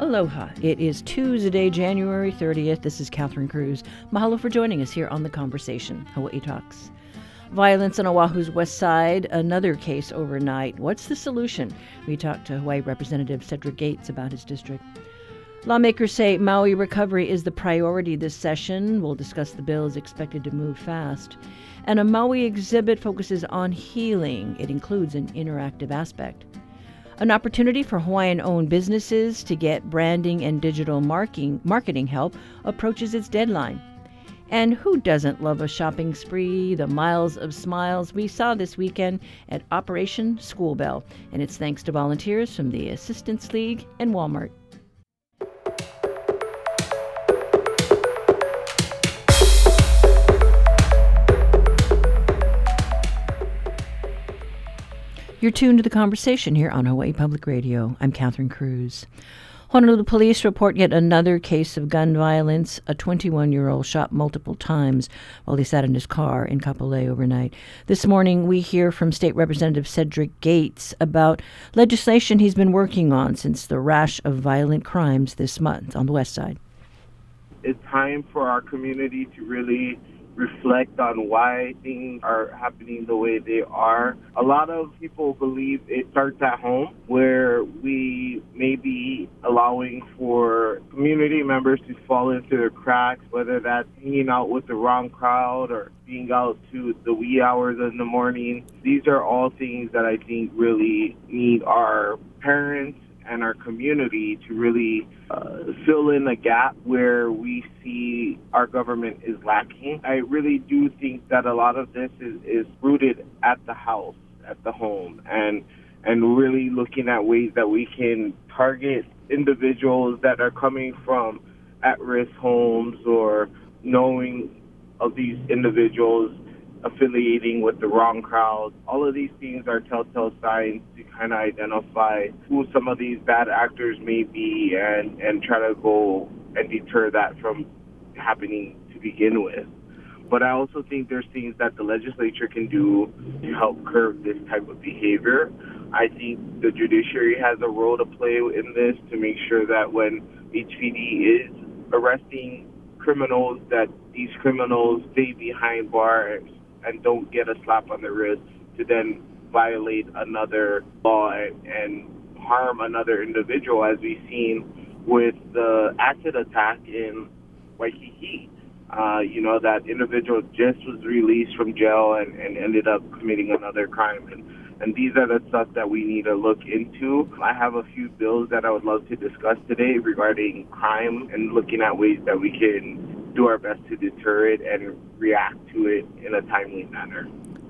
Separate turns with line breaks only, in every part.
Aloha. It is Tuesday, January 30th. This is Catherine Cruz. Mahalo for joining us here on The Conversation, Hawaii Talks. Violence on Oahu's west side, another case overnight. What's the solution? We talked to Hawaii Representative Cedric Gates about his district. Lawmakers say Maui recovery is the priority this session. We'll discuss the bill is expected to move fast. And a Maui exhibit focuses on healing. It includes an interactive aspect. An opportunity for Hawaiian owned businesses to get branding and digital marketing, marketing help approaches its deadline. And who doesn't love a shopping spree, the miles of smiles we saw this weekend at Operation School Bell? And it's thanks to volunteers from the Assistance League and Walmart. You're tuned to the conversation here on Hawaii Public Radio. I'm Catherine Cruz. Honolulu police report yet another case of gun violence. A 21 year old shot multiple times while he sat in his car in Kapolei overnight. This morning, we hear from State Representative Cedric Gates about legislation he's been working on since the rash of violent crimes this month on the West Side.
It's time for our community to really reflect on why things are happening the way they are. A lot of people believe it starts at home, where we may be allowing for community members to fall into the cracks, whether that's hanging out with the wrong crowd or being out to the wee hours in the morning. These are all things that I think really need our parents and our community to really uh, fill in a gap where we see our government is lacking. I really do think that a lot of this is, is rooted at the house, at the home, and and really looking at ways that we can target individuals that are coming from at-risk homes or knowing of these individuals affiliating with the wrong crowd. All of these things are telltale signs to kind of identify who some of these bad actors may be and, and try to go and deter that from happening to begin with. But I also think there's things that the legislature can do to help curb this type of behavior. I think the judiciary has a role to play in this to make sure that when HPD is arresting criminals, that these criminals stay behind bars and don't get a slap on the wrist to then violate another law and harm another individual, as we've seen with the acid attack in Waikiki. Uh, you know, that individual just was released from jail and, and ended up committing another crime. And, and these are the stuff that we need to look into. I have a few bills that I would love to discuss today regarding crime and looking at ways that we can do our best to deter it and react to it in a timely manner.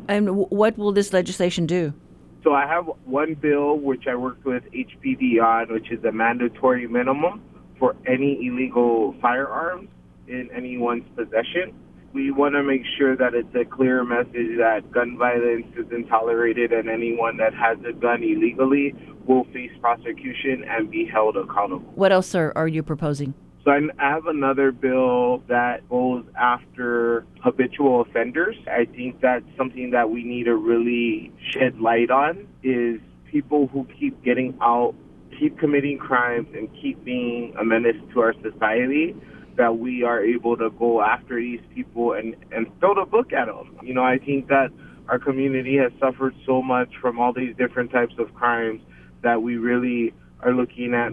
And what will this legislation do?
So I have one bill which I worked with HPD on, which is a mandatory minimum for any illegal firearms in anyone's possession. We want to make sure that it's a clear message that gun violence isn't tolerated and anyone that has a gun illegally will face prosecution and be held accountable.
What else are, are you proposing?
So I have another bill that goes after habitual offenders. I think that's something that we need to really shed light on is people who keep getting out, keep committing crimes and keep being a menace to our society that we are able to go after these people and, and throw the book at them. You know, I think that our community has suffered so much from all these different types of crimes that we really are looking at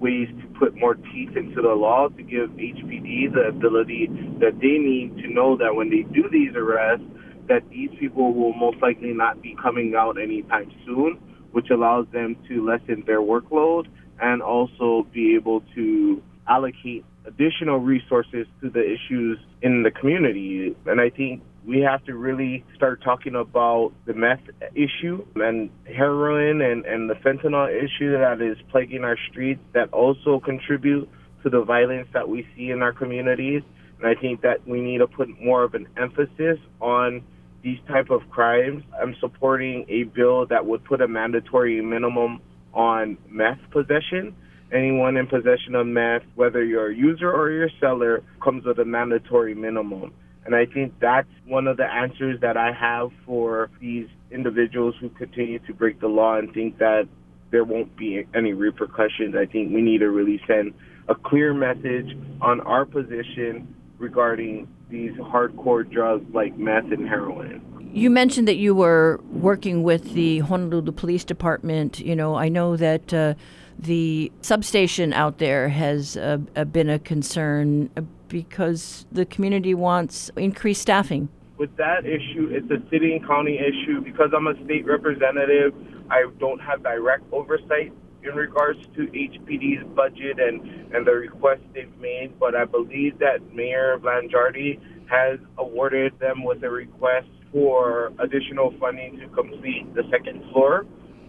ways to put more teeth into the law to give HPD the ability that they need to know that when they do these arrests, that these people will most likely not be coming out anytime soon, which allows them to lessen their workload and also be able to allocate additional resources to the issues in the community. And I think we have to really start talking about the meth issue and heroin and, and the fentanyl issue that is plaguing our streets that also contribute to the violence that we see in our communities. And I think that we need to put more of an emphasis on these type of crimes. I'm supporting a bill that would put a mandatory minimum on meth possession anyone in possession of meth, whether you're a user or you're a seller, comes with a mandatory minimum. And I think that's one of the answers that I have for these individuals who continue to break the law and think that there won't be any repercussions. I think we need to really send a clear message on our position regarding these hardcore drugs like meth and heroin.
You mentioned that you were working with the Honolulu Police Department. You know, I know that uh, the substation out there has uh, uh, been a concern because the community wants increased staffing.
With that issue, it's a city and county issue. Because I'm a state representative, I don't have direct oversight in regards to HPD's budget and, and the requests they've made, but I believe that Mayor Blangiardi has awarded them with a request for additional funding to complete the second floor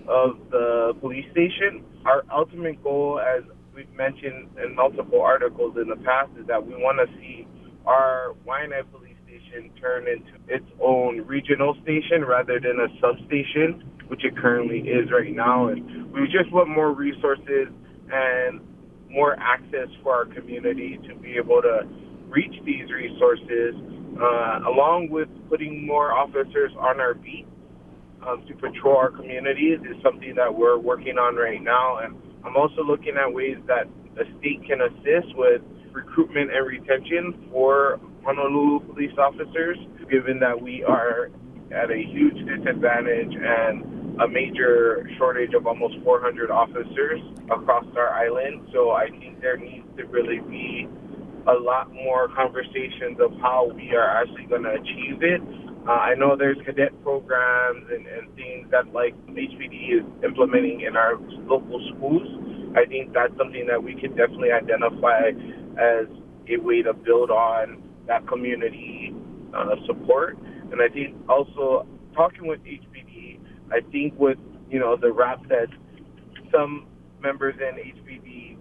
of the police station. Our ultimate goal, as we've mentioned in multiple articles in the past, is that we want to see our Waianae police station turn into its own regional station rather than a substation, which it currently is right now. And we just want more resources and more access for our community to be able to reach these resources, uh, along with putting more officers on our beat um, to patrol our communities is something that we're working on right now. And I'm also looking at ways that the state can assist with recruitment and retention for Honolulu police officers, given that we are at a huge disadvantage and a major shortage of almost 400 officers across our island. So I think there needs to really be a lot more conversations of how we are actually going to achieve it. Uh, I know there's cadet programs and, and things that like HPD is implementing in our local schools. I think that's something that we can definitely identify as a way to build on that community uh, support. And I think also talking with HPD, I think with you know the rap that some members in HPD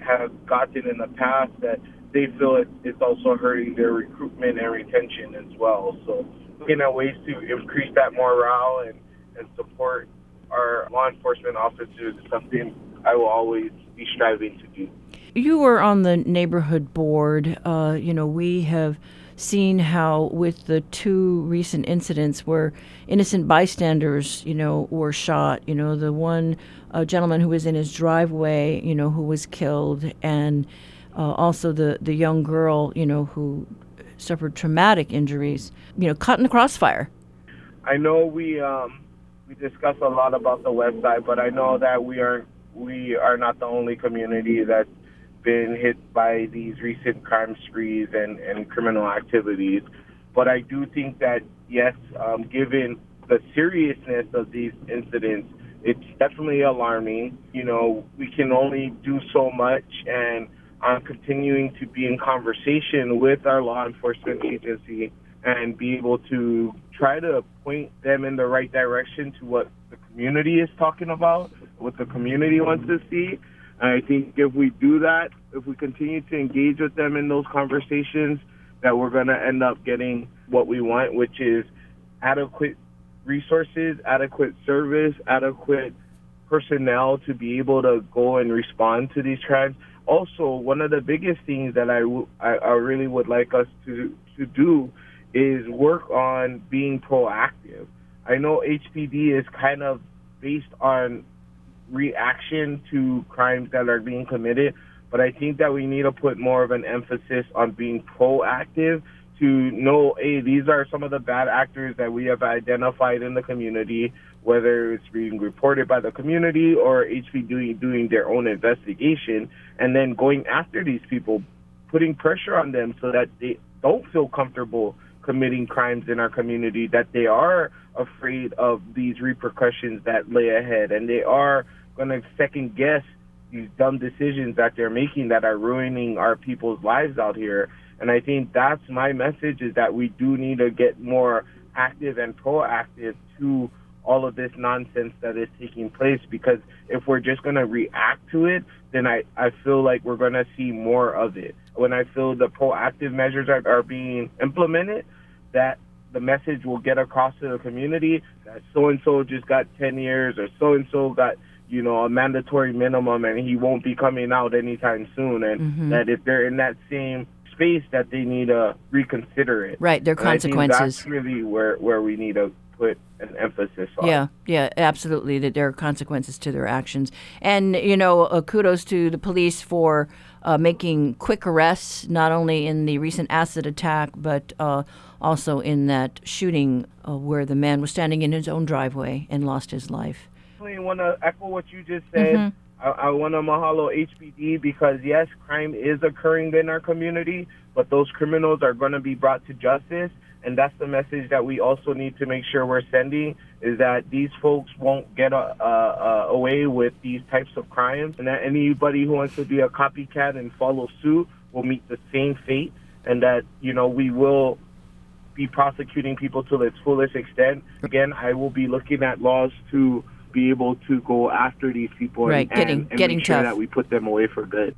have gotten in the past that they feel it, it's also hurting their recruitment and retention as well. So looking at ways to increase that morale and, and support our law enforcement officers is something I will always be striving to do.
You were on the neighborhood board. Uh, you know, we have seen how with the two recent incidents where innocent bystanders, you know, were shot. You know, the one uh, gentleman who was in his driveway, you know, who was killed, and uh, also the the young girl, you know, who suffered traumatic injuries, you know, caught in the crossfire.
I know we um, we discuss a lot about the west side, but I know that we are we are not the only community that's been hit by these recent crime sprees and, and criminal activities. But I do think that yes, um, given the seriousness of these incidents, it's definitely alarming. You know, we can only do so much, and I'm continuing to be in conversation with our law enforcement agency and be able to try to point them in the right direction to what the community is talking about, what the community wants to see. I think if we do that, if we continue to engage with them in those conversations, that we're going to end up getting what we want, which is adequate resources, adequate service, adequate personnel to be able to go and respond to these crimes also one of the biggest things that I, w- I, I really would like us to to do is work on being proactive. I know HPD is kind of based on reaction to crimes that are being committed, but I think that we need to put more of an emphasis on being proactive to know, hey, these are some of the bad actors that we have identified in the community, whether it's being reported by the community or HP doing doing their own investigation, and then going after these people, putting pressure on them so that they don't feel comfortable committing crimes in our community, that they are afraid of these repercussions that lay ahead, and they are going to second guess these dumb decisions that they're making that are ruining our people's lives out here. And I think that's my message is that we do need to get more active and proactive to all of this nonsense that is taking place because if we're just going to react to it, then I, I feel like we're going to see more of it. When I feel the proactive measures are, are being implemented, that the message will get across to the community that so and so just got 10 years or so and so got you know a mandatory minimum and he won't be coming out anytime soon and mm-hmm. that if they're in that same space that they need to reconsider it.
Right, their consequences.
that's really where, where we need to put an emphasis on.
Yeah, yeah, absolutely. That there are consequences to their actions, and you know, uh, kudos to the police for uh, making quick arrests, not only in the recent acid attack, but uh, also in that shooting uh, where the man was standing in his own driveway and lost his life.
I want to echo what you just said.
Mhm.
I, I want to mahalo HPD because yes, crime is occurring in our community, but those criminals are going to be brought to justice, and that's the message that we also need to make sure we're sending is that these folks won't get uh, uh, away with these types of crimes, and that anybody who wants to be a copycat and follow suit will meet the same fate, and that you know we will be prosecuting people to its fullest extent. Again, I will be looking at laws to be able to go after these people
Right,
and,
getting-
and,
getting
make sure
tough.
that we put them away for good.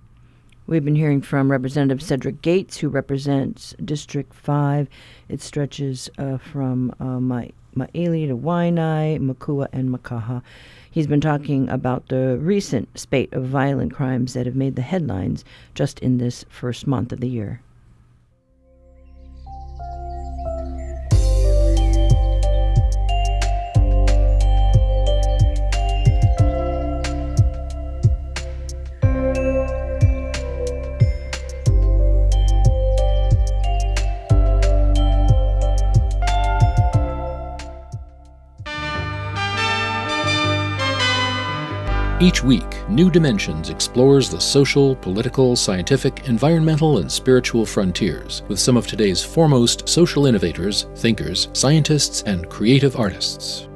We've been hearing from Representative Cedric Gates, who represents District 5. It stretches uh, from uh, Ma- Maili to Waianae, Makua, and Makaha. He's been talking about the recent spate of violent crimes that have made the headlines just in this first month of the year.
Each week, New Dimensions explores the social, political, scientific, environmental, and spiritual frontiers with some of today's foremost social innovators, thinkers, scientists, and creative artists.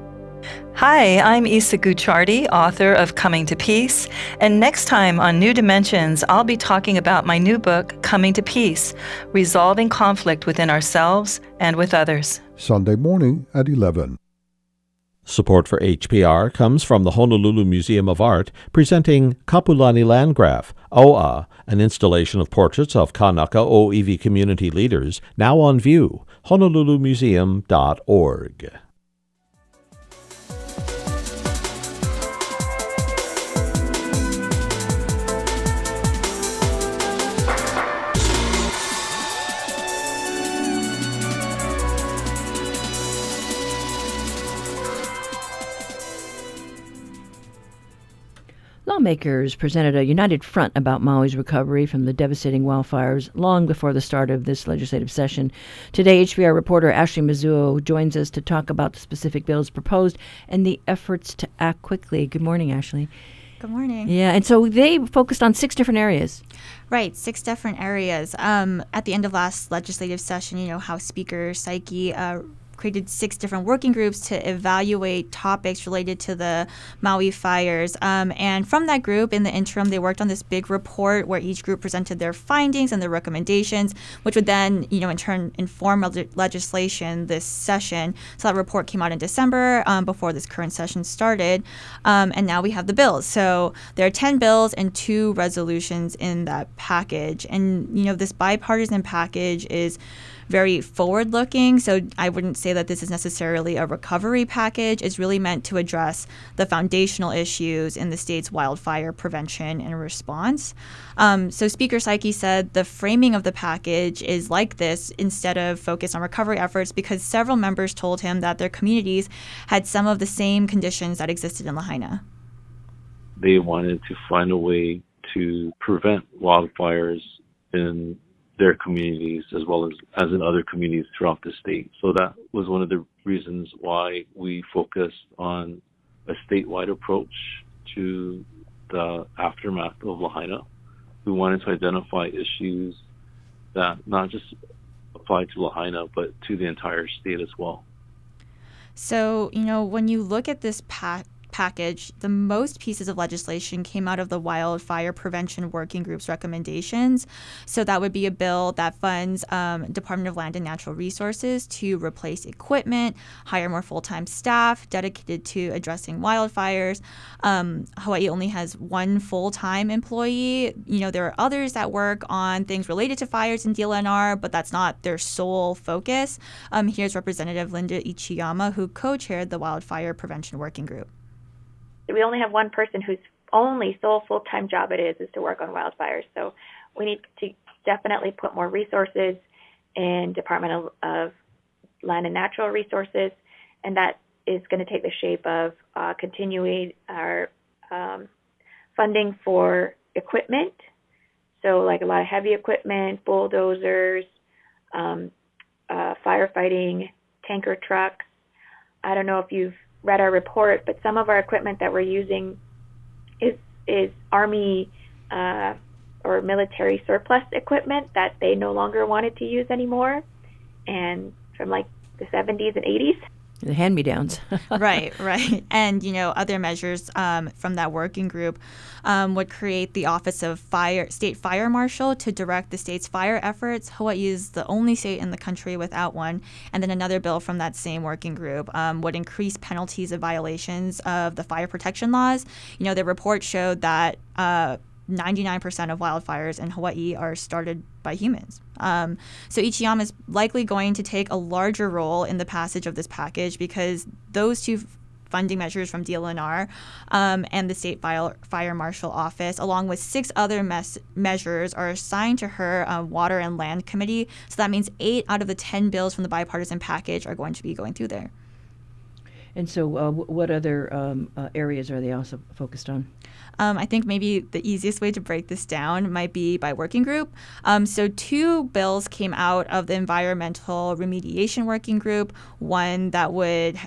Hi, I'm Isa Gucciardi, author of Coming to Peace. And next time on New Dimensions, I'll be talking about my new book, Coming to Peace Resolving Conflict Within Ourselves and with Others.
Sunday morning at 11.
Support for HPR comes from the Honolulu Museum of Art, presenting Kapulani Landgraf, OA, an installation of portraits of Kanaka Oiwi community leaders, now on view. HonoluluMuseum.org.
Lawmakers presented a united front about Maui's recovery from the devastating wildfires long before the start of this legislative session. Today, HPR reporter Ashley Mizuo joins us to talk about the specific bills proposed and the efforts to act quickly. Good morning, Ashley.
Good morning.
Yeah, and so they focused on six different areas.
Right, six different areas. Um, at the end of last legislative session, you know, House Speaker Saiki uh, created six different working groups to evaluate topics related to the Maui fires. Um, and from that group, in the interim, they worked on this big report where each group presented their findings and their recommendations, which would then, you know, in turn inform leg- legislation this session. So that report came out in December um, before this current session started. Um, and now we have the bills. So there are 10 bills and two resolutions in that package. And, you know, this bipartisan package is very forward looking. So I wouldn't say that this is necessarily a recovery package. It's really meant to address the foundational issues in the state's wildfire prevention and response. Um, so Speaker Saiki said the framing of the package is like this instead of focus on recovery efforts because several members told him that their communities had some of the same conditions that existed in Lahaina.
they wanted to find a way to prevent wildfires in their communities as well as, as in other communities throughout the state. So that was one of the reasons why we focused on a statewide approach to the aftermath of Lahaina. We wanted to identify issues that not just apply to Lahaina, but to the entire state as well.
So, you know, when you look at this pa- package, the most pieces of legislation came out of the Wildfire Prevention Working Group's recommendations. So, that would be a bill that funds um, Department of Land and Natural Resources to replace equipment, hire more full time staff dedicated to addressing wildfires. Um, Hawaii only has one full time employee. You know, there are others that work on things related to fires in DLNR, but that's not their sole focus. Um, here's Representative Linda Ichiyama, who co chaired the Wildfire Prevention Working Group.
We only have one person whose only sole full time job it is is to work on wildfires. So we need to definitely put more resources in Department of, of Land and Natural Resources and that is going to take the shape of uh, continuing our um, funding for equipment. So, like a lot of heavy equipment, bulldozers, um, uh, firefighting tanker trucks. I don't know if you've read our report, but some of our equipment that we're using is is Army uh, or military surplus equipment that they no longer wanted to use anymore, and from like the 70s and 80s.
The hand me downs.
right, right. And, you know, other measures um, from that working group um, would create the Office of Fire, State Fire Marshal to direct the state's fire efforts. Hawaii is the only state in the country without one. And then another bill from that same working group um, would increase penalties of violations of the fire protection laws. You know, the report showed that. Uh, 99% of wildfires in Hawaii are started by humans. Um, so Ichiyama is likely going to take a larger role in the passage of this package because those two funding measures from DLNR um, and the State Fire, Fire Marshal Office, along with six other mes- measures, are assigned to her uh, Water and Land Committee. So that means eight out of the 10 bills from the bipartisan package are going to be going through there.
And so, uh, what other um, uh, areas are they also focused on?
Um, I think maybe the easiest way to break this down might be by working group. Um, so, two bills came out of the environmental remediation working group. One that would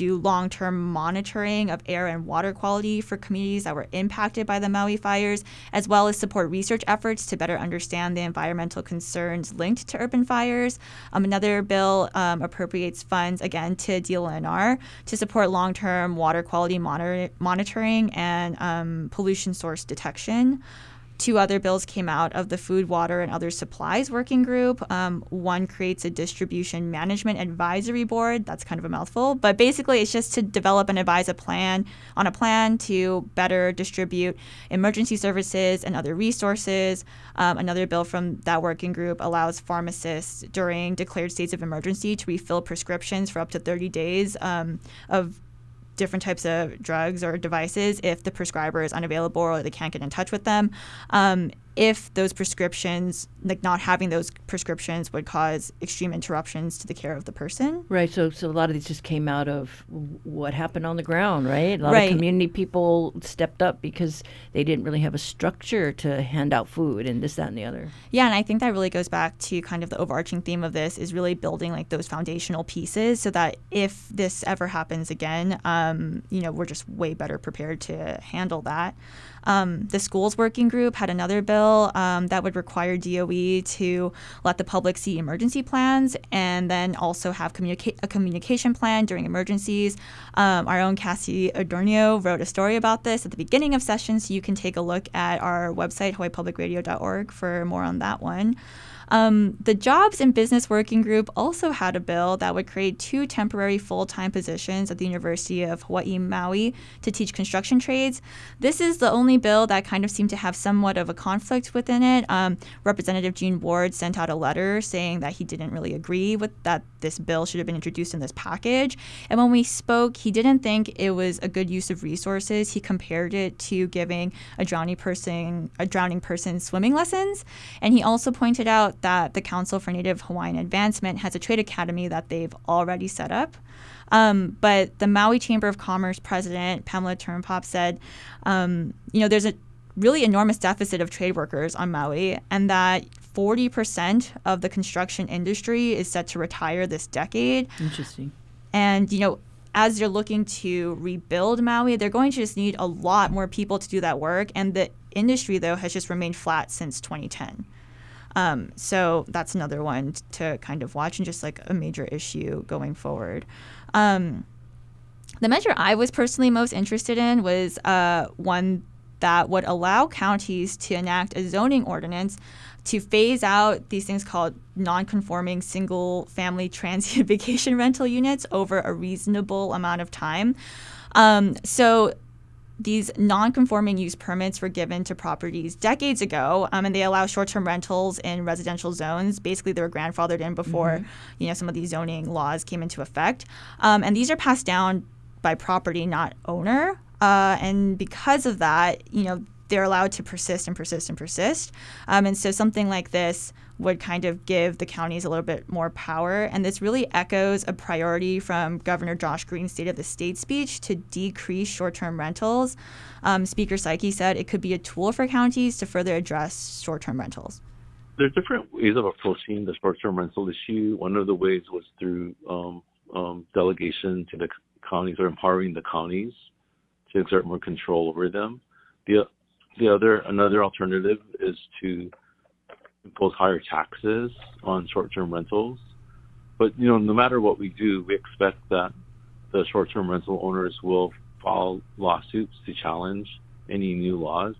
do long term monitoring of air and water quality for communities that were impacted by the Maui fires, as well as support research efforts to better understand the environmental concerns linked to urban fires. Um, another bill um, appropriates funds, again, to DLNR to support long term water quality monitor- monitoring and um, pollution source detection. Two other bills came out of the Food, Water, and Other Supplies Working Group. Um, one creates a distribution management advisory board. That's kind of a mouthful, but basically, it's just to develop and advise a plan on a plan to better distribute emergency services and other resources. Um, another bill from that working group allows pharmacists during declared states of emergency to refill prescriptions for up to 30 days um, of different types of drugs or devices if the prescriber is unavailable or they can't get in touch with them. Um, if those prescriptions, like not having those prescriptions, would cause extreme interruptions to the care of the person.
Right. So, so a lot of these just came out of what happened on the ground, right? A lot
Right.
of community people stepped up because they didn't really have a structure to hand out food and this, that, and the other.
Yeah, and I think that really goes back to kind of the overarching theme of this is really building like those foundational pieces so that if this ever happens again, um, you know, we're just way better prepared to handle that. Um, the schools working group had another bill um, that would require DOE to let the public see emergency plans and then also have communica- a communication plan during emergencies. Um, our own Cassie Ordonio wrote a story about this at the beginning of session, so you can take a look at our website, hawaiipublicradio.org, for more on that one. Um, the Jobs and Business Working Group also had a bill that would create two temporary full time positions at the University of Hawaii Maui to teach construction trades. This is the only bill that kind of seemed to have somewhat of a conflict within it. Um, Representative Gene Ward sent out a letter saying that he didn't really agree with that this bill should have been introduced in this package. And when we spoke, he didn't think it was a good use of resources. He compared it to giving a drowning person a drowning person swimming lessons. And he also pointed out that the Council for Native Hawaiian Advancement has a trade academy that they've already set up. Um, but the Maui Chamber of Commerce president, Pamela Tumpap, said, um, you know, there's a really enormous deficit of trade workers on Maui, and that 40% of the construction industry is set to retire this decade.
Interesting.
And, you know, as they're looking to rebuild Maui, they're going to just need a lot more people to do that work. And the industry, though, has just remained flat since 2010. Um, so that's another one to kind of watch and just like a major issue going forward. Um, the measure I was personally most interested in was uh, one that would allow counties to enact a zoning ordinance to phase out these things called non-conforming single-family transient vacation rental units over a reasonable amount of time. Um, so these non-conforming use permits were given to properties decades ago, um, and they allow short-term rentals in residential zones. Basically, they were grandfathered in before you know some of these zoning laws came into effect, um, and these are passed down by property, not owner. Uh, and because of that, you know they're allowed to persist and persist and persist. Um, and so something like this would kind of give the counties a little bit more power. And this really echoes a priority from Governor Josh Green's State of the State speech to decrease short term rentals. Um, Speaker Saiki said it could be a tool for counties to further address short term rentals.
There's different ways of approaching the short term rental issue. One of the ways was through um, um, delegation to the counties or empowering the counties to exert more control over them. The the other another alternative is to impose higher taxes on short-term rentals. But you know, no matter what we do, we expect that the short-term rental owners will file lawsuits to challenge any new laws.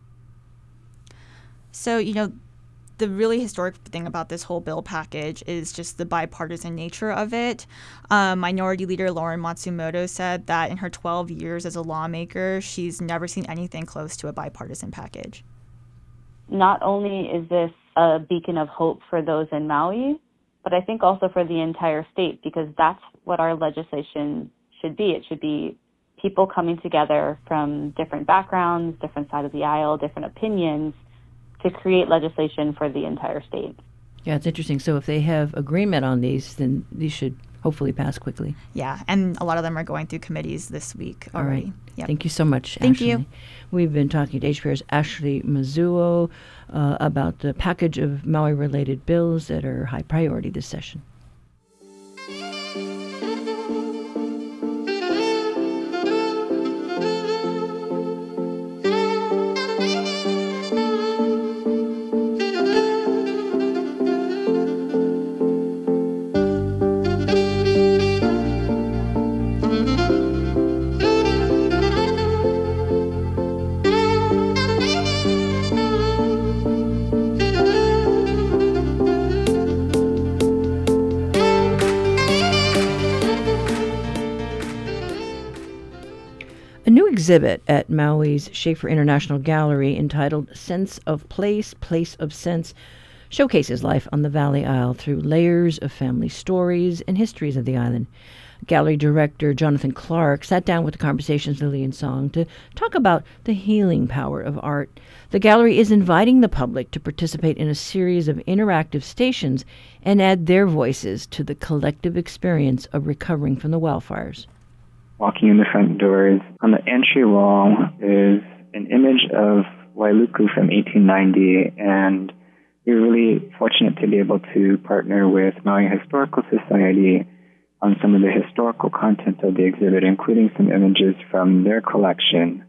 So, you know, the really historic thing about this whole bill package is just the bipartisan nature of it. Um, Minority Leader Lauren Matsumoto said that in her 12 years as a lawmaker, she's never seen anything close to a bipartisan package.
Not only is this a beacon of hope for those in Maui, but I think also for the entire state because that's what our legislation should be. It should be people coming together from different backgrounds, different side of the aisle, different opinions to create legislation for the entire state.
Yeah, it's interesting. So if they have agreement on these, then these should hopefully pass quickly.
Yeah, and a lot of them are going through committees this week already.
All right.
Yep.
Thank you so much.
Thank
Ashley.
you.
We've been talking to HPR's Ashley Mizuo uh, about the package of Maui related bills that are high priority this session. Exhibit at Maui's Schaefer International Gallery entitled Sense of Place, Place of Sense showcases life on the Valley Isle through layers of family stories and histories of the island. Gallery director Jonathan Clark sat down with the Conversations Lillian Tsang to talk about the healing power of art. The gallery is inviting the public to participate in a series of interactive stations and add their voices to the collective experience of recovering from the wildfires
walking in the front doors. On the entry wall is an image of Wailuku from 1890, and we are really fortunate to be able to partner with Maui Historical Society on some of the historical content of the exhibit, including some images from their collection.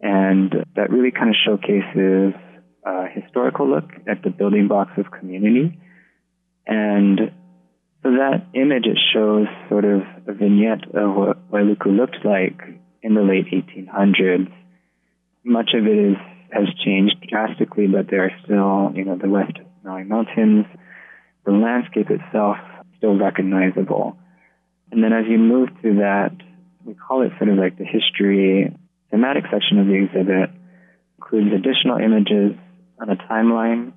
And that really kind of showcases a historical look at the building blocks of community and so that image, it shows sort of a vignette of what Wailuku looked like in the late 1800s. Much of it is, has changed drastically, but there are still, you know, the West Maui Mountains, the landscape itself still recognizable. And then as you move through that, we call it sort of like the history thematic section of the exhibit, includes additional images on a timeline,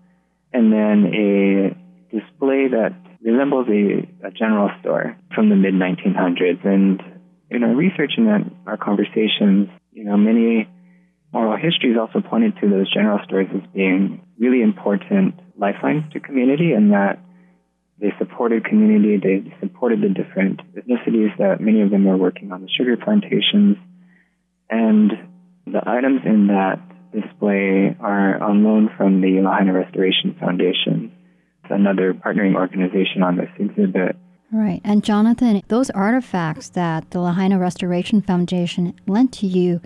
and then a display that resembles a, a general store from the mid 1900s. And in our research and our conversations, you know, many oral histories also pointed to those general stores as being really important lifelines to community and that they supported community, they supported the different ethnicities that many of them were working on the sugar plantations. And the items in that display are on loan from the Lahaina Restoration Foundation another partnering organization on this exhibit.
Right. And Jonathan, those artifacts that the Lahaina Restoration Foundation lent to you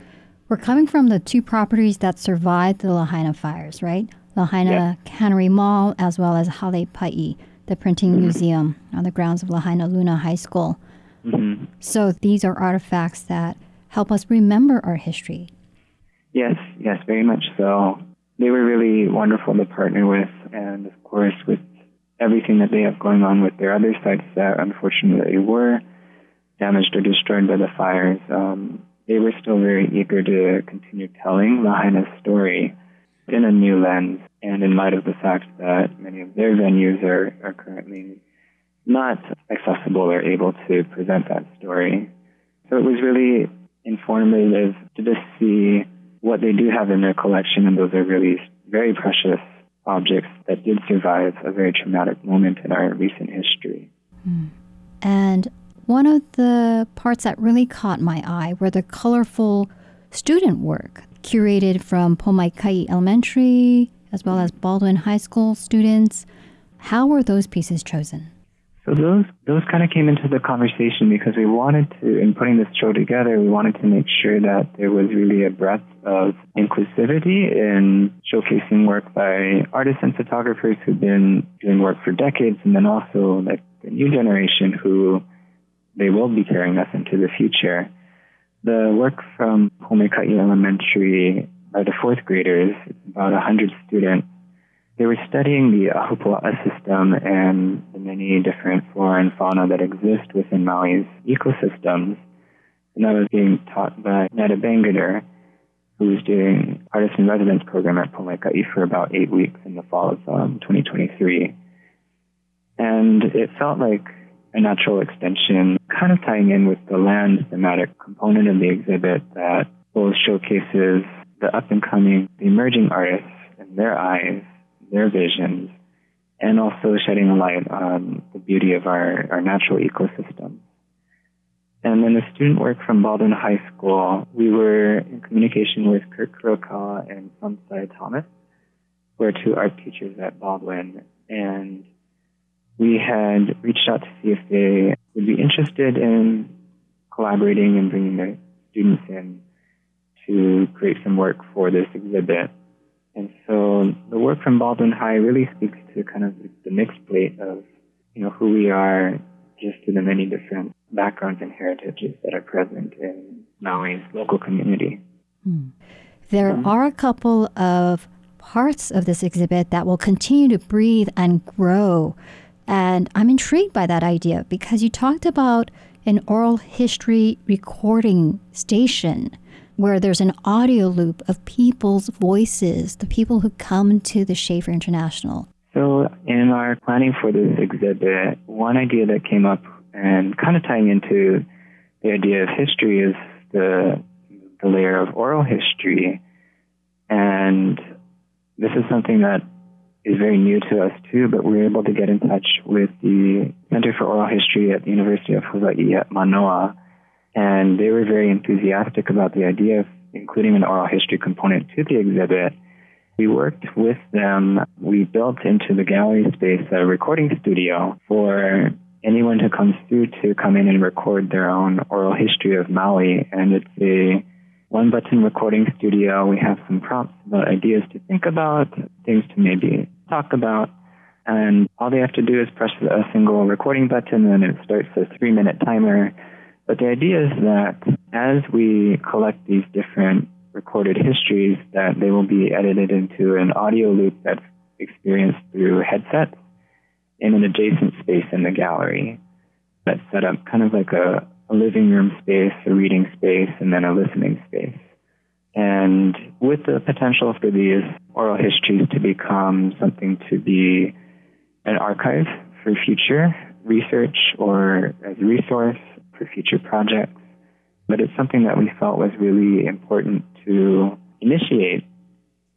were coming from the two properties that survived the Lahaina fires, right? Lahaina yeah. Cannery Mall as well as Hale Pai, the printing mm-hmm. museum on the grounds of Lahainaluna High School. Mm-hmm. So these are artifacts that help us remember our history.
Yes, yes, very much so. They were really wonderful to partner with, and of course, with everything that they have going on with their other sites that unfortunately were damaged or destroyed by the fires, um, they were still very eager to continue telling Lahaina's story in a new lens and in light of the fact that many of their venues are, are currently not accessible or able to present that story. So it was really informative to just see what they do have in their collection, and those are really very precious objects that did survive a very traumatic moment in our recent history.
Mm. And one of the parts that really caught my eye were the colorful student work curated from Pomaikai Elementary as well as Baldwin High School students. How were those pieces chosen?
So those those kind of came into the conversation because we wanted to, in putting this show together, we wanted to make sure that there was really a breadth of inclusivity in showcasing work by artists and photographers who've been doing work for decades, and then also like the new generation who they will be carrying us into the future. The work from Pomaikai Elementary by the fourth graders, about 100 students, they were studying the Ahupua'a system and the many different flora and fauna that exist within Maui's ecosystems. And that was being taught by Netta Bangader, who was doing artist in residence program at Pomaikai for about eight weeks in the fall of um, 2023. And it felt like a natural extension, kind of tying in with the land thematic component of the exhibit that both showcases the up and coming, the emerging artists and their eyes their visions, and also shedding a light on the beauty of our, our natural ecosystem. And then the student work from Baldwin High School, we were in communication with Kirk Kurokawa and Sunsai Thomas, who are two art teachers at Baldwin, and we had reached out to see if they would be interested in collaborating and bringing their students in to create some work for this exhibit. And so the work from Baldwin High really speaks to kind of the mixed plate of, you know, who we are just to the many different backgrounds and heritages that are present in Maui's local community.
Hmm. There mm-hmm. are a couple of parts of this exhibit that will continue to breathe and grow. And I'm intrigued by that idea because you talked about an oral history recording station where there's an audio loop of people's voices, the people who come to the Schaefer International.
So, in our planning for this exhibit, one idea that came up and kind of tying into the idea of history is the, the layer of oral history. And this is something that is very new to us too, but we were able to get in touch with the Center for Oral History at the University of Hawaii at Manoa and they were very enthusiastic about the idea of including an oral history component to the exhibit. We worked with them. We built into the gallery space a recording studio for anyone who comes through to come in and record their own oral history of Maui. And it's a one button recording studio. We have some prompts about ideas to think about, things to maybe talk about. And all they have to do is press a single recording button and it starts a three minute timer but the idea is that as we collect these different recorded histories, that they will be edited into an audio loop that's experienced through headsets in an adjacent space in the gallery that's set up kind of like a, a living room space, a reading space, and then a listening space. And with the potential for these oral histories to become something to be an archive for future research or as a resource for future projects. But it's something that we felt was really important to initiate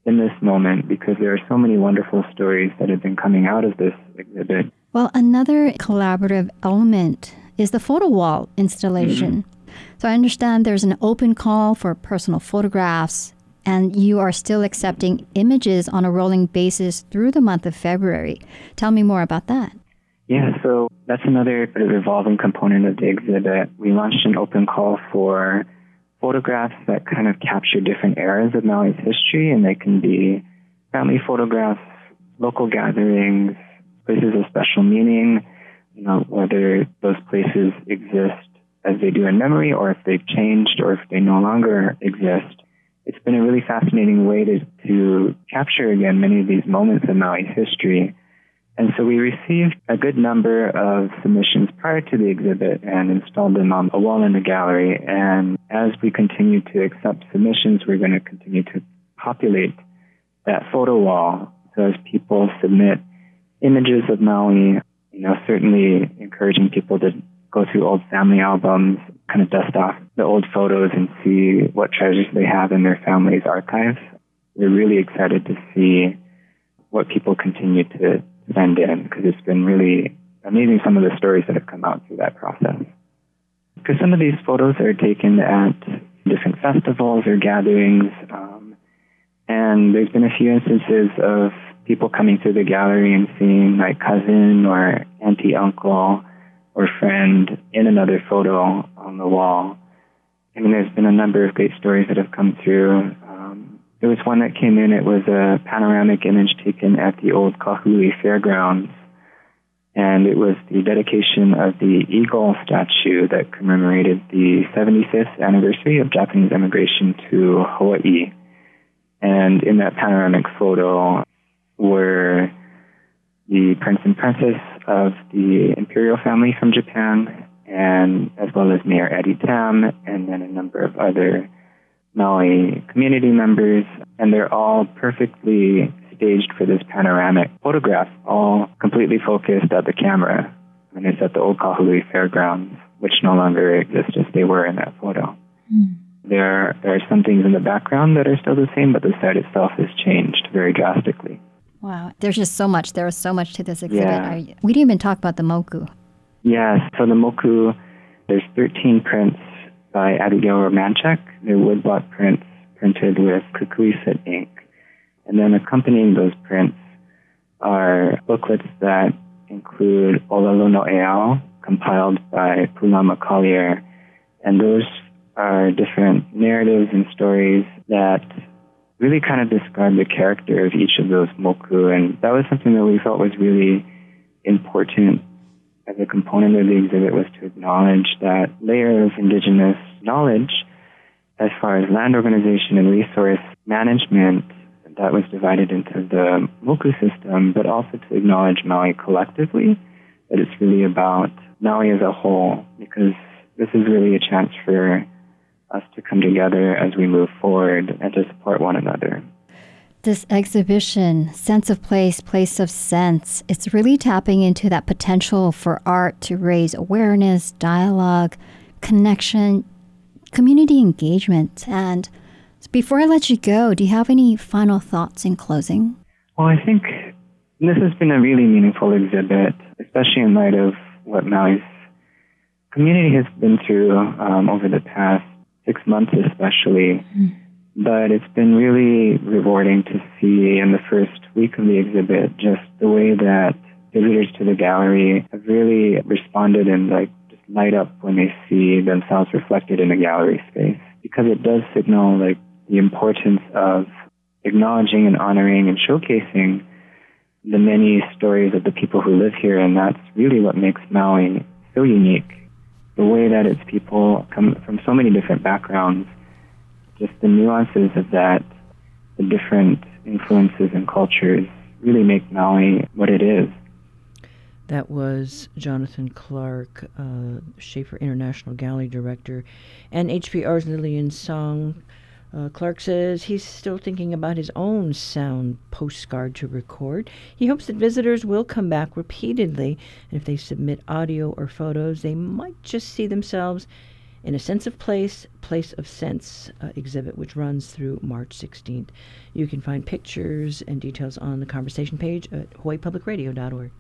in this moment because there are so many wonderful stories that have been coming out of this exhibit.
Well, another collaborative element is the photo wall installation. Mm-hmm. So I understand there's an open call for personal photographs, and you are still accepting images on a rolling basis through the month of February. Tell me more about that.
Yeah, so that's another sort of evolving component of the exhibit. We launched an open call for photographs that kind of capture different eras of Maui's history, and they can be family photographs, local gatherings, places of special meaning, you know, whether those places exist as they do in memory or if they've changed or if they no longer exist. It's been a really fascinating way to, to capture again many of these moments in Maui's history and so we received a good number of submissions prior to the exhibit and installed them on a wall in the gallery. And as we continue to accept submissions, we're going to continue to populate that photo wall. So as people submit images of Maui, you know, certainly encouraging people to go through old family albums, kind of dust off the old photos and see what treasures they have in their family's archives. We're really excited to see what people continue to send in because it's been really amazing some of the stories that have come out through that process. Because some of these photos are taken at different festivals or gatherings, um, and there's been a few instances of people coming through the gallery and seeing my cousin or auntie, uncle, or friend in another photo on the wall. I mean, there's been a number of great stories that have come through. There was one that came in, it was a panoramic image taken at the old Kahului Fairgrounds. And it was the dedication of the eagle statue that commemorated the 75th anniversary of Japanese immigration to Hawaii. And in that panoramic photo, were the prince and princess of the imperial family from Japan, and as well as Mayor Eddie Tam, and then a number of other Maui community members, and they're all perfectly staged for this panoramic photograph, all completely focused at the camera. And it's at the old Kahului Fairgrounds, which no longer exist as they were in that photo. Mm. There, there are some things in the background that are still the same, but the site itself has changed very drastically.
Wow, there's just so much. There is so much to this exhibit.
Yeah.
You, we didn't even talk about the moku.
Yes, so the moku, there's 13 prints by Abigail Romanchak. They're woodblock prints printed with kukuiset ink. And then accompanying those prints are booklets that include Olelo No'eau, compiled by Pulama Collier. And those are different narratives and stories that really kind of describe the character of each of those moku. And that was something that we felt was really important as a component of the exhibit was to acknowledge that layer of indigenous knowledge as far as land organization and resource management that was divided into the moku system, but also to acknowledge Maui collectively, that it's really about Maui as a whole, because this is really a chance for us to come together as we move forward and to support one another.
This exhibition, Sense of Place, Place of Sense, it's really tapping into that potential for art to raise awareness, dialogue, connection, community engagement. And before I let you go, do you have any final thoughts in closing?
Well, I think this has been a really meaningful exhibit, especially in light of what Maui's community has been through um, over the past six months especially. Mm. But it's been really rewarding to see in the first week of the exhibit just the way that visitors to the gallery have really responded and like just light up when they see themselves reflected in the gallery space. Because it does signal like the importance of acknowledging and honoring and showcasing the many stories of the people who live here and that's really what makes Maui so unique. The way that its people come from so many different backgrounds, just the nuances of that, the different influences and cultures really make Maui what it is.
That was Jonathan Clark, uh, Schaefer International Gallery Director, and HPR's Lillian Tsang uh, Clark says he's still thinking about his own sound postcard to record. He hopes that visitors will come back repeatedly, and if they submit audio or photos, they might just see themselves in a Sense of Place, Place of Sense uh, exhibit, which runs through March 16th. You can find pictures and details on the conversation page at hawaiipublicradio.org.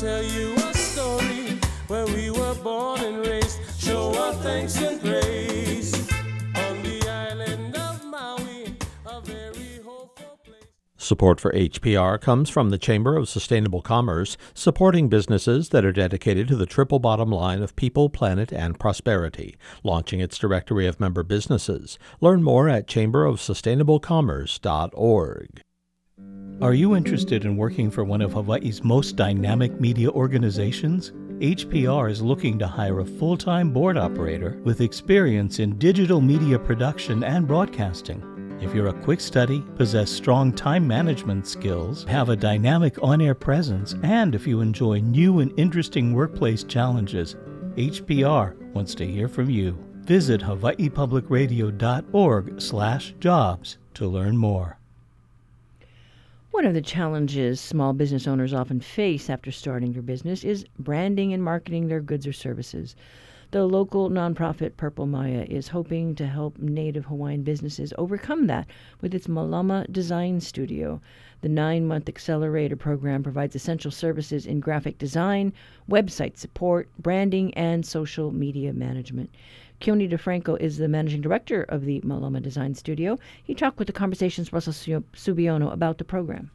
Tell you
Support for HPR comes from the Chamber of Sustainable Commerce, supporting businesses that are dedicated to the triple bottom line of people, planet, and prosperity, launching its directory of member businesses. Learn more at chamberofsustainablecommerce.org.
Are you interested in working for one of Hawaii's most dynamic media organizations? HPR is looking to hire a full time board operator with experience in digital media production and broadcasting. If you're a quick study, possess strong time management skills, have a dynamic on air presence, and if you enjoy new and interesting workplace challenges, HPR wants to hear from you. Visit hawaiipublicradio.org/jobs to learn more.
One of the challenges small business owners often face after starting their business is branding and marketing their goods or services. The local nonprofit Purple Mai'a is hoping to help Native Hawaiian businesses overcome that with its Malama Design Studio. The nine month accelerator program provides essential services in graphic design, website support, branding, and social media management. Keone DeFranco is the managing director of the Malama Design Studio. He talked with the Conversations Russell Subiono about the program.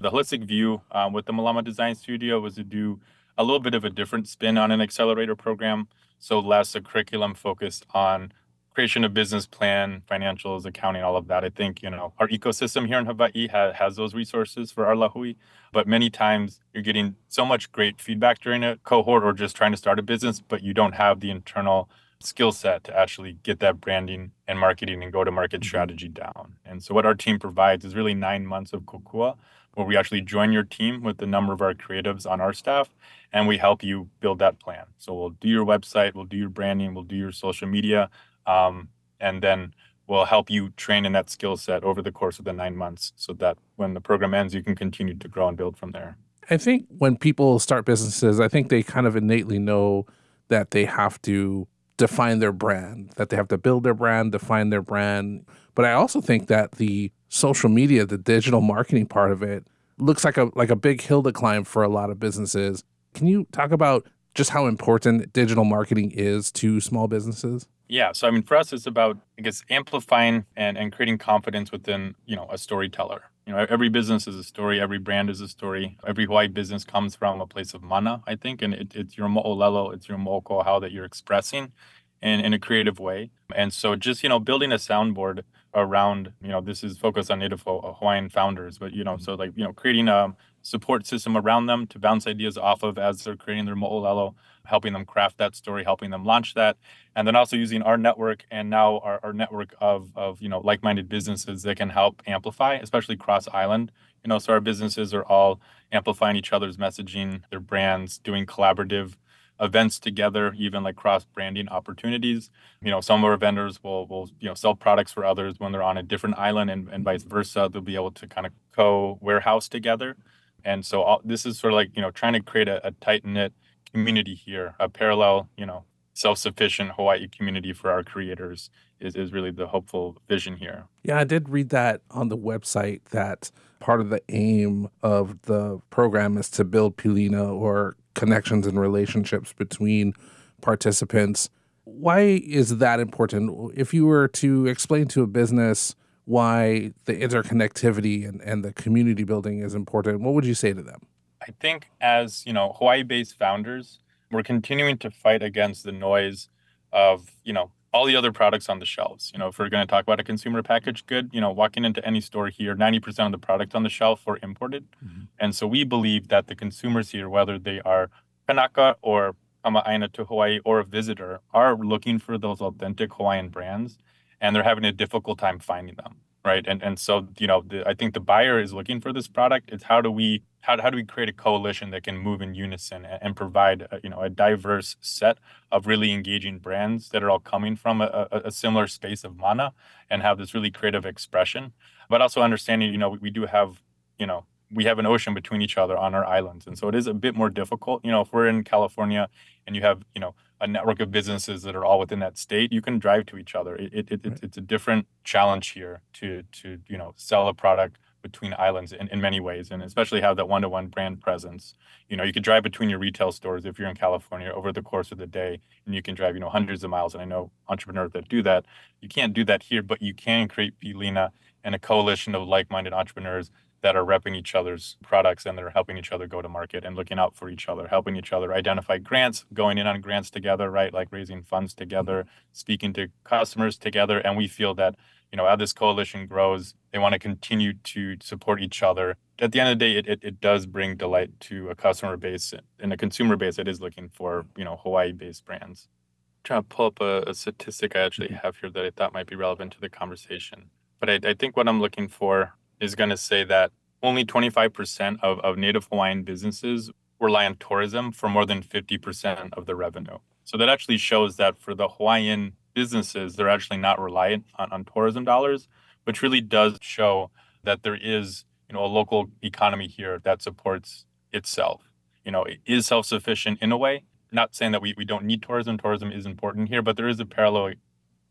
The holistic view um, with the Malama Design Studio was to do a little bit of a different spin on an accelerator program. So less a curriculum focused on creation of business plan, financials, accounting, all of that. I think, you know, our ecosystem here in Hawaii ha- has those resources for our lahui, but many times you're getting so much great feedback during a cohort or just trying to start a business, but you don't have the internal skill set to actually get that branding and marketing and go to market mm-hmm. strategy down. And so what our team provides is really nine months of kokua where we actually join your team with the number of our creatives on our staff and we help you build that plan. So we'll do your website, we'll do your branding, we'll do your social media, um, and then we'll help you train in that skill set over the course of the nine months so that when the program ends, you can continue to grow and build from there.
I think when people start businesses, I think they kind of innately know that they have to define their brand, that they have to build their brand, define their brand. But I also think that the social media, the digital marketing part of it, looks like a like a big hill to climb for a lot of businesses. Can you talk about just how important digital marketing is to small businesses?
Yeah. So I mean for us it's about I guess amplifying and, and creating confidence within, you know, a storyteller. You know, every business is a story, every brand is a story. Every Hawaii business comes from a place of mana, I think, and it, it's your mo'olelo, it's your mo'oko, how that you're expressing in, in a creative way. And so just, you know, building a soundboard around, you know, this is focused on Native Hawaiian founders, but, you know, mm-hmm. so like, you know, creating a support system around them to bounce ideas off of as they're creating their mo'olelo, helping them craft that story, helping them launch that. And then also using our network and now our, our network of, of, you know, like-minded businesses that can help amplify, especially cross island. You know, so our businesses are all amplifying each other's messaging, their brands, doing collaborative events together, even like cross branding opportunities. You know, some of our vendors will will you know sell products for others when they're on a different island, and, and vice versa. They'll be able to kind of co warehouse together. And so all, this is sort of like you know trying to create a, a tight knit community here, a parallel you know self sufficient Hawaii community for our creators is, is really the hopeful vision here.
Yeah, I did read that on the website that part of the aim of the program is to build pilina or connections and relationships between participants. Why is that important? If you were to explain to a business why the interconnectivity and, and the community building is important, what would you say to them?
I think as, you know, Hawaii-based founders, we're continuing to fight against the noise of, you know, all the other products on the shelves. You know, if we're going to talk about a consumer packaged good, you know, walking into any store here, 90% of the products on the shelf are imported. Mm-hmm. And so we believe that the consumers here, whether they are Kanaka or Kama'aina to Hawaii or a visitor, are looking for those authentic Hawaiian brands and they're having a difficult time finding them. Right. And and so, you know, the, I think the buyer is looking for this product. It's how do we how, how do we create a coalition that can move in unison and, and provide a, you know a diverse set of really engaging brands that are all coming from a, a, a, similar space of mana and have this really creative expression but also understanding you know we, we do have you know we have an ocean between each other on our islands and so it is a bit more difficult you know if we're in california and you have you know a network of businesses that are all within that state you can drive to each other it, it, it right. it's a different challenge here to to you know sell a product between islands in, in many ways, and especially have that one-to-one brand presence. You know, you could drive between your retail stores if you're in California over the course of the day, and you can drive, you know, hundreds of miles. And I know entrepreneurs that do that. You can't do that here, but you can create Pilina and a coalition of like-minded entrepreneurs that are repping each other's products and they're helping each other go to market and looking out for each other, helping each other identify grants, going in on grants together, right? Like raising funds together, speaking to customers together. And we feel that you know, as this coalition grows, they want to continue to support each other. At the end of the day, it, it, it does bring delight to a customer base and a consumer base that is looking for, you know, Hawaii-based brands. I'm trying to pull up a, a statistic I actually mm-hmm. have here that I thought might be relevant to the conversation. But I, I think what I'm looking for is going to say that only 25% of, of Native Hawaiian businesses rely on tourism for more than 50% of the revenue. So that actually shows that for the Hawaiian businesses, they're actually not reliant on, on tourism dollars, which really does show that there is you know a local economy here that supports itself. You know, it is self-sufficient in a way. Not saying that we, we don't need tourism. Tourism is important here, but there is a parallel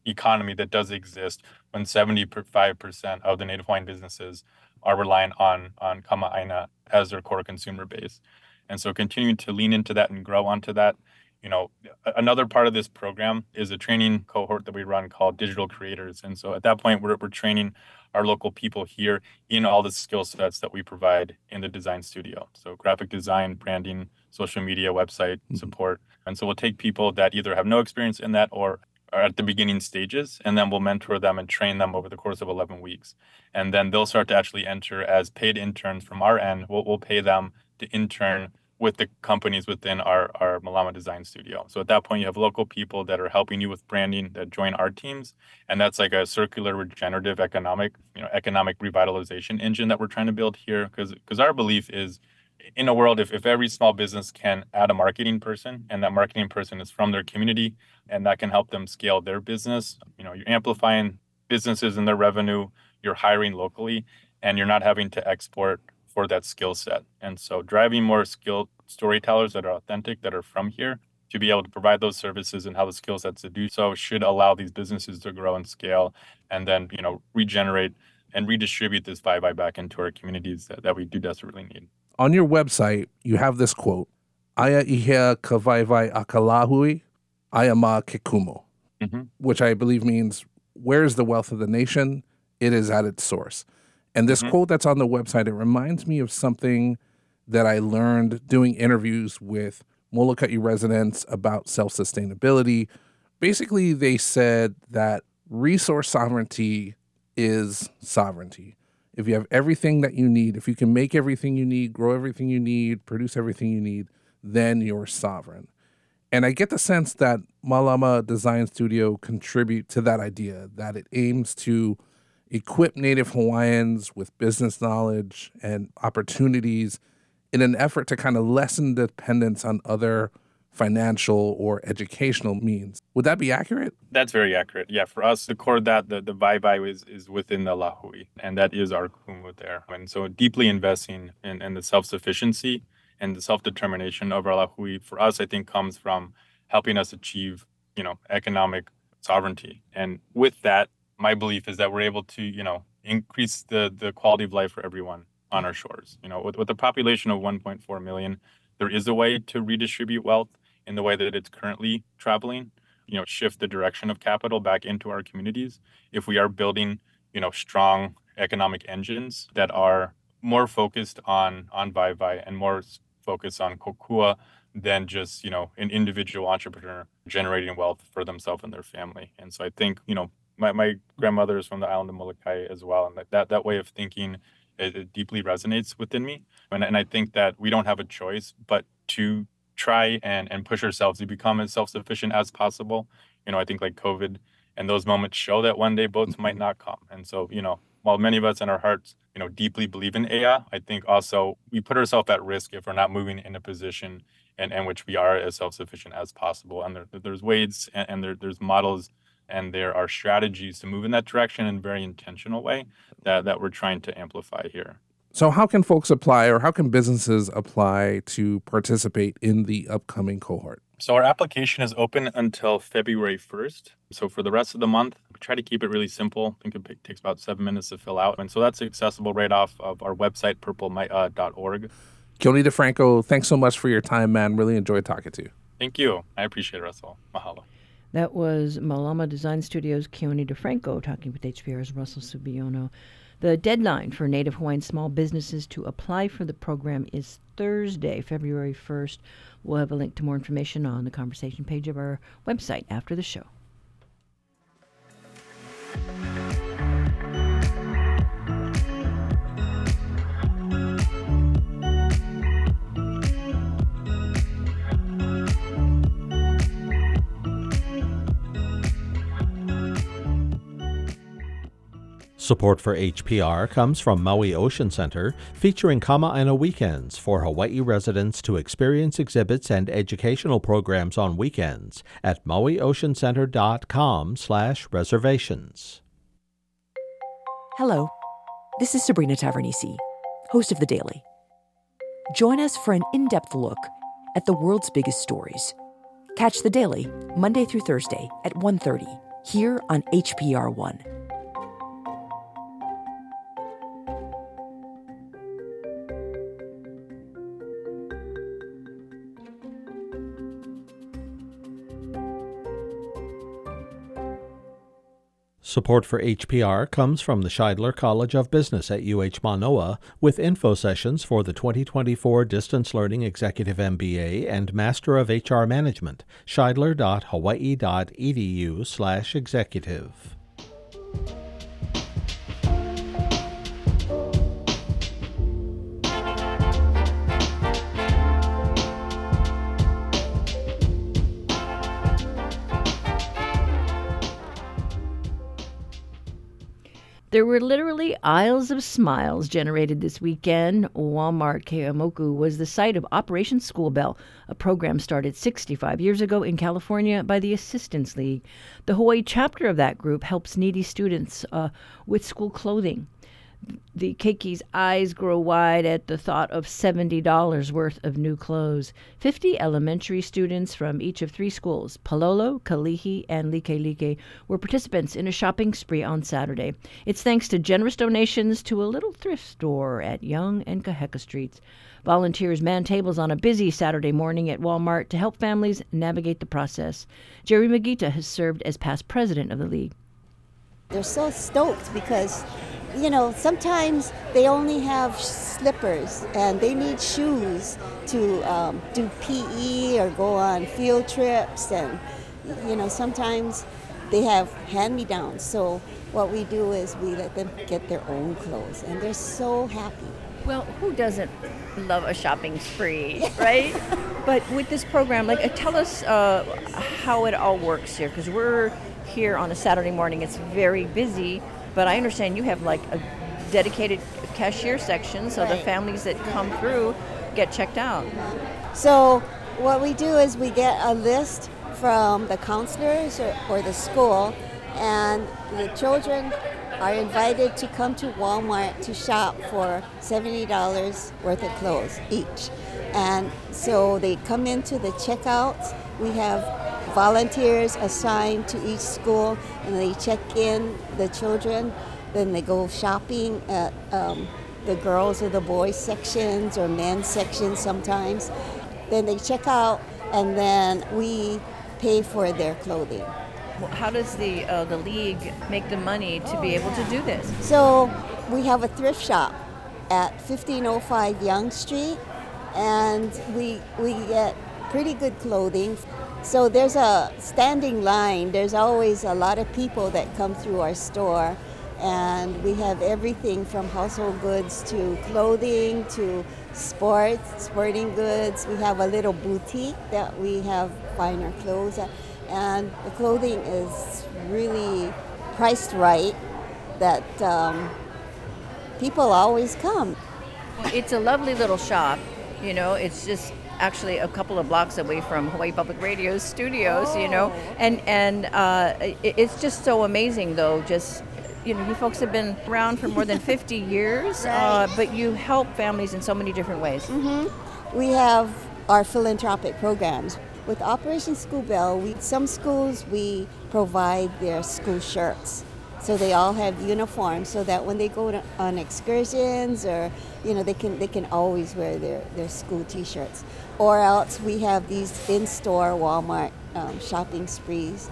economy that does exist when 75% of the Native Hawaiian businesses are reliant on on Kama'aina as their core consumer base. And so continuing to lean into that and grow onto that. You know, another part of this program is a training cohort that we run called Digital Creators. And so at that point, we're, we're training our local people here in all the skill sets that we provide in the design studio. So graphic design, branding, social media, website mm-hmm. support. And so we'll take people that either have no experience in that or are at the beginning stages, and then we'll mentor them and train them over the course of 11 weeks. And then they'll start to actually enter as paid interns from our end. We'll, we'll pay them to intern with the companies within our, our Malama Design Studio. So at that point, you have local people that are helping you with branding that join our teams. And that's like a circular regenerative economic, you know, economic revitalization engine that we're trying to build here. Because because our belief is in a world if, if every small business can add a marketing person and that marketing person is from their community and that can help them scale their business, you know, you're amplifying businesses and their revenue, you're hiring locally, and you're not having to export for that skill set. And so driving more skilled storytellers that are authentic, that are from here, to be able to provide those services and have the skill sets to do so should allow these businesses to grow and scale and then, you know, regenerate and redistribute this vibe back into our communities that, that we do desperately need.
On your website, you have this quote, Aya ihea kavaivai akalahui, ayama kekumo,
Mhm.
which I believe means, where is the wealth of the nation? It is at its source. And this
Mhm.
quote that's on the website, it reminds me of something that I learned doing interviews with Molokai residents about self sustainability. Basically, they said that resource sovereignty is sovereignty. If you have everything that you need, if you can make everything you need, grow everything you need, produce everything you need, then you're sovereign. And I get the sense that Malama Design Studio contribute to that idea that it aims to equip Native Hawaiians with business knowledge and opportunities in an effort to kind of lessen dependence on other financial or educational means. Would that be accurate?
That's very accurate. Yeah, for us, the core that, the, the Vai is, is within the Lahui, and that is our kumu there. And so deeply investing in, in the self-sufficiency and the self-determination of our Lahui, for us, I think comes from helping us achieve, you know, economic sovereignty. And with that, my belief is that we're able to, you know, increase the, the quality of life for everyone on our shores. You know, with, with a population of 1.4 million, there is a way to redistribute wealth in the way that it's currently traveling you know shift the direction of capital back into our communities. If we are building you know strong economic engines that are more focused on on vai vai and more focused on kokua than just you know an individual entrepreneur generating wealth for themselves and their family. And so i think you know my, my grandmother is from the island of molokai as well and that that, that way of thinking it, it deeply resonates within me. And, and i think that we don't have a choice but to try and and push ourselves to become as self-sufficient as possible. You know i think like covid and those moments show that one day boats might mm-hmm. not come. And so you know while many of us in our hearts you know deeply believe in ai i think also we put ourselves at risk if we're not moving in a position in, in which we are as self-sufficient as possible. And there, there's ways and, and there, there's models and there are strategies to move in that direction in a very intentional way that, that we're trying to amplify here
So, how can folks apply or how can businesses apply to participate in the upcoming cohort?
So our application is open until February 1st. So for the rest of the month, we try to keep it really simple. I think it takes about seven minutes to fill out. And so that's accessible right off of our website, purplemaia.org.
Keone DeFranco, thanks so much for your time, man. Really enjoyed talking to you.
Thank you. I appreciate it, Russell. Mahalo.
That was Malama Design Studios' Keone DeFranco talking with HPR's Russell Subiono. The deadline for Native Hawaiian small businesses to apply for the program is Thursday, February 1st. We'll have a link to more information on the conversation page of our website after the show.
Support for HPR comes from Maui Ocean Center, featuring Kama'aina weekends for Hawaii residents to experience exhibits and educational programs on weekends at mauioceancenter.com/reservations.
Hello, this is Sabrina Tavernise, host of The Daily. Join us for an in-depth look at the world's biggest stories. Catch The Daily Monday through Thursday at 1:30 here on HPR1
Support for HPR comes from the Shidler College of Business at UH Manoa with info sessions for the 2024 Distance Learning Executive MBA and Master of HR Management. shidler.hawaii.edu/executive.
There were literally aisles of smiles generated this weekend. Walmart Keeaumoku was the site of Operation School Bell, a program started 65 years ago in California by the Assistance League. The Hawaii chapter of that group helps needy students uh, with school clothing. The Keiki's eyes grow wide at the thought of $70 worth of new clothes. 50 elementary students from each of three schools, Palolo, Kalihi, and Likelike, were participants in a shopping spree on Saturday. It's thanks to generous donations to a little thrift store at Young and Kaheka Streets. Volunteers man tables on a busy Saturday morning at Walmart to help families navigate the process. Jerry Magita has served as past president of the league.
They're so stoked because you know, sometimes they only have slippers and they need shoes to um, do PE or go on field trips. And, you know, sometimes they have hand me downs. So, what we do is we let them get their own clothes, and they're so happy.
Well, who doesn't love a shopping spree, right? but with this program, like, uh, tell us uh, how it all works here, because we're here on a Saturday morning. It's very busy but I understand you have like a dedicated cashier section, so right. the families that come through get checked out.
So what we do is we get a list from the counselors or, or the school, and the children are invited to come to Walmart to shop for $70 worth of clothes each. And so they come into the checkouts. We have volunteers assigned to each school and they check in the children. Then they go shopping at um, the girls or the boys sections or men's sections sometimes. Then they check out and then we pay for their clothing.
How does the uh, the league make the money to be able to do this?
So we have a thrift shop at 1505 Young Street, and we we get pretty good clothing so there's a standing line. There's always a lot of people that come through our store, and we have everything from household goods to clothing to sports, sporting goods. We have a little boutique that we have finer clothes at, and the clothing is really priced right. That um, people always come.
It's a lovely little shop. You know, it's just actually a couple of blocks away from Hawaii Public Radio's studios, oh. you know, oh. and and uh, it, it's just so amazing though. Just you know, you folks have been around for more than 50 years, right. uh, but you help families in so many different ways.
Mm-hmm. We have our philanthropic programs. With Operation School Bell, we, some schools we provide their school shirts. So they all have uniforms so that when they go to, on excursions or you know they can they can always wear their, their school t-shirts or else we have these in-store Walmart um, shopping sprees.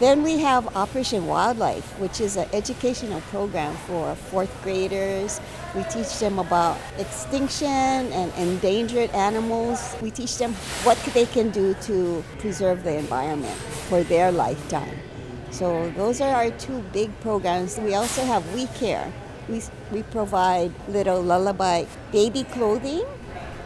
Then we have Operation Wildlife, which is an educational program for fourth graders. We teach them about extinction and endangered animals. We teach them what they can do to preserve the environment for their lifetime. So those are our two big programs. We also have We Care. We, we provide little lullaby baby clothing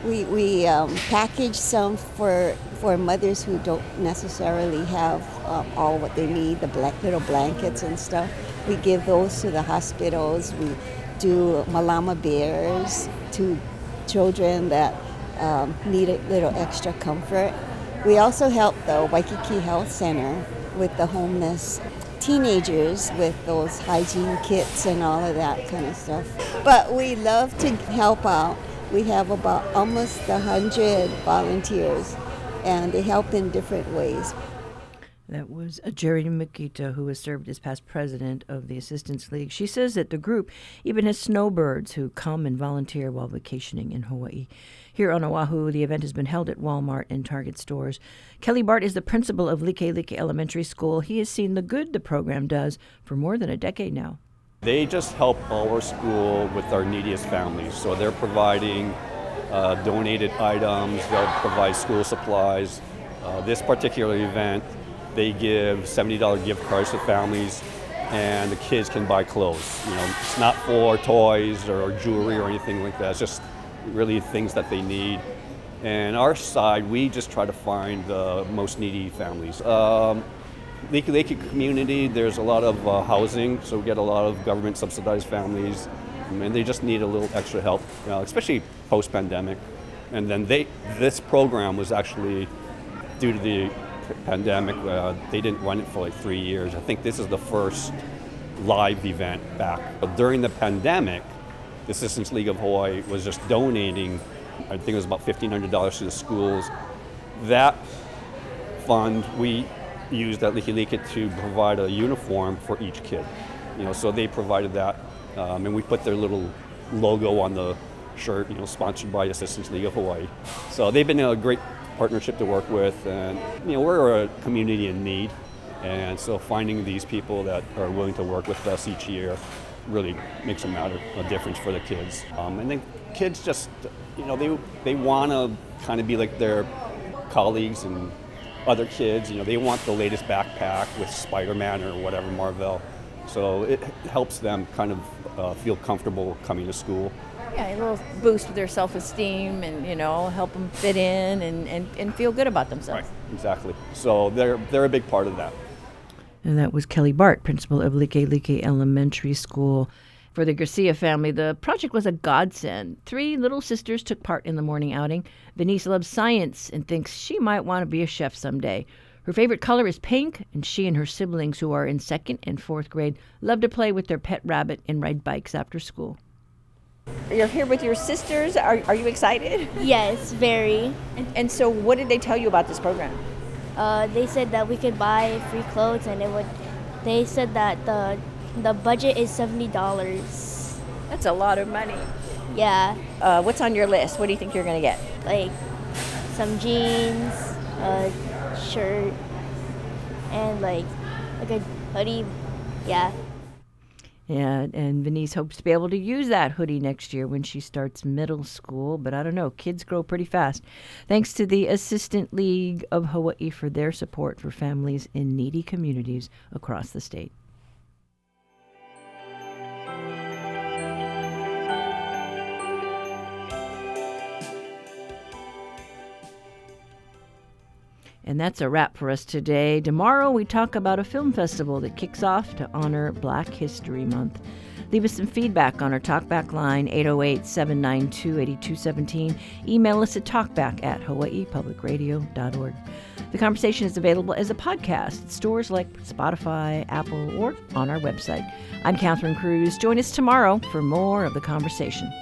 we, we um, package some for for mothers who don't necessarily have um, all what they need, the black, little blankets and stuff. We give those to the hospitals. We do Malama bears to children that um, need a little extra comfort. We also help the Waikiki Health Center with the homeless teenagers with those hygiene kits and all of that kind of stuff. But we love to help out. We have about almost a hundred volunteers, and they help in different ways.
That was a Jerry Makita, who has served as past president of the Assistance League. She says that the group even has snowbirds who come and volunteer while vacationing in Hawaii. Here on Oahu, the event has been held at Walmart and Target stores. Kelly Bart is the principal of Likelike Elementary School. He has seen the good the program does for more than a decade now.
They just help our school with our neediest families. So they're providing uh, donated items, they'll provide school supplies. Uh, this particular event, they give $70 gift cards to families and the kids can buy clothes. You know, it's not for toys or jewelry or anything like that. It's just really things that they need. And our side, we just try to find the most needy families. Um, Lake community, there's a lot of uh, housing, so we get a lot of government subsidized families, and they just need a little extra help, especially post pandemic. And then they, this program was actually due to the pandemic, uh, they didn't run it for like three years. I think this is the first live event back. But during the pandemic, the Assistance League of Hawaii was just donating, I think it was about $1,500 to the schools. That fund we used at Likelike to provide a uniform for each kid. You know, so they provided that, um, and we put their little logo on the shirt. You know, sponsored by Assistance League of Hawaii. So they've been a great partnership to work with, and you know, we're a community in need, and so finding these people that are willing to work with us each year really makes a matter a difference for the kids. Um, and then kids just, you know, they they want to kind of be like their colleagues and other kids. You know, they want the latest backpack with Spider-Man or whatever Marvel. So it helps them kind of uh, feel comfortable coming to school.
Yeah, a little boost with their self esteem and, you know, help them fit in and, and, and feel good about themselves.
Right, Exactly. So they're they're a big part of that.
And that was Kelly Bart, principal of Likelike Elementary School. For the Garcia family, the project was a godsend. Three little sisters took part in the morning outing. Venice loves science and thinks she might want to be a chef someday. Her favorite color is pink, and she and her siblings, who are in second and fourth grade, love to play with their pet rabbit and ride bikes after school. You're here with your sisters. Are, are you excited?
Yes, very.
And, and so, what did they tell you about this program?
Uh, they said that we could buy free clothes, and it would. They said that the the budget is seventy dollars.
That's a lot of money.
Yeah,
Uh, what's on your list? What do you think you're to get?
like some jeans, a shirt, and like like a hoodie. Yeah.
Yeah, and Venice hopes to be able to use that hoodie next year when she starts middle school. But I don't know, kids grow pretty fast. Thanks to the Assistance League of Hawaii for their support for families in needy communities across the state. And that's a wrap for us today. Tomorrow, we talk about a film festival that kicks off to honor Black History Month. Leave us some feedback on our talkback line, 808 792 8217. Email us at talkback at hawaiipublicradio.org. The conversation is available as a podcast at stores like Spotify, Apple, or on our website. I'm Catherine Cruz. Join us tomorrow for more of the conversation.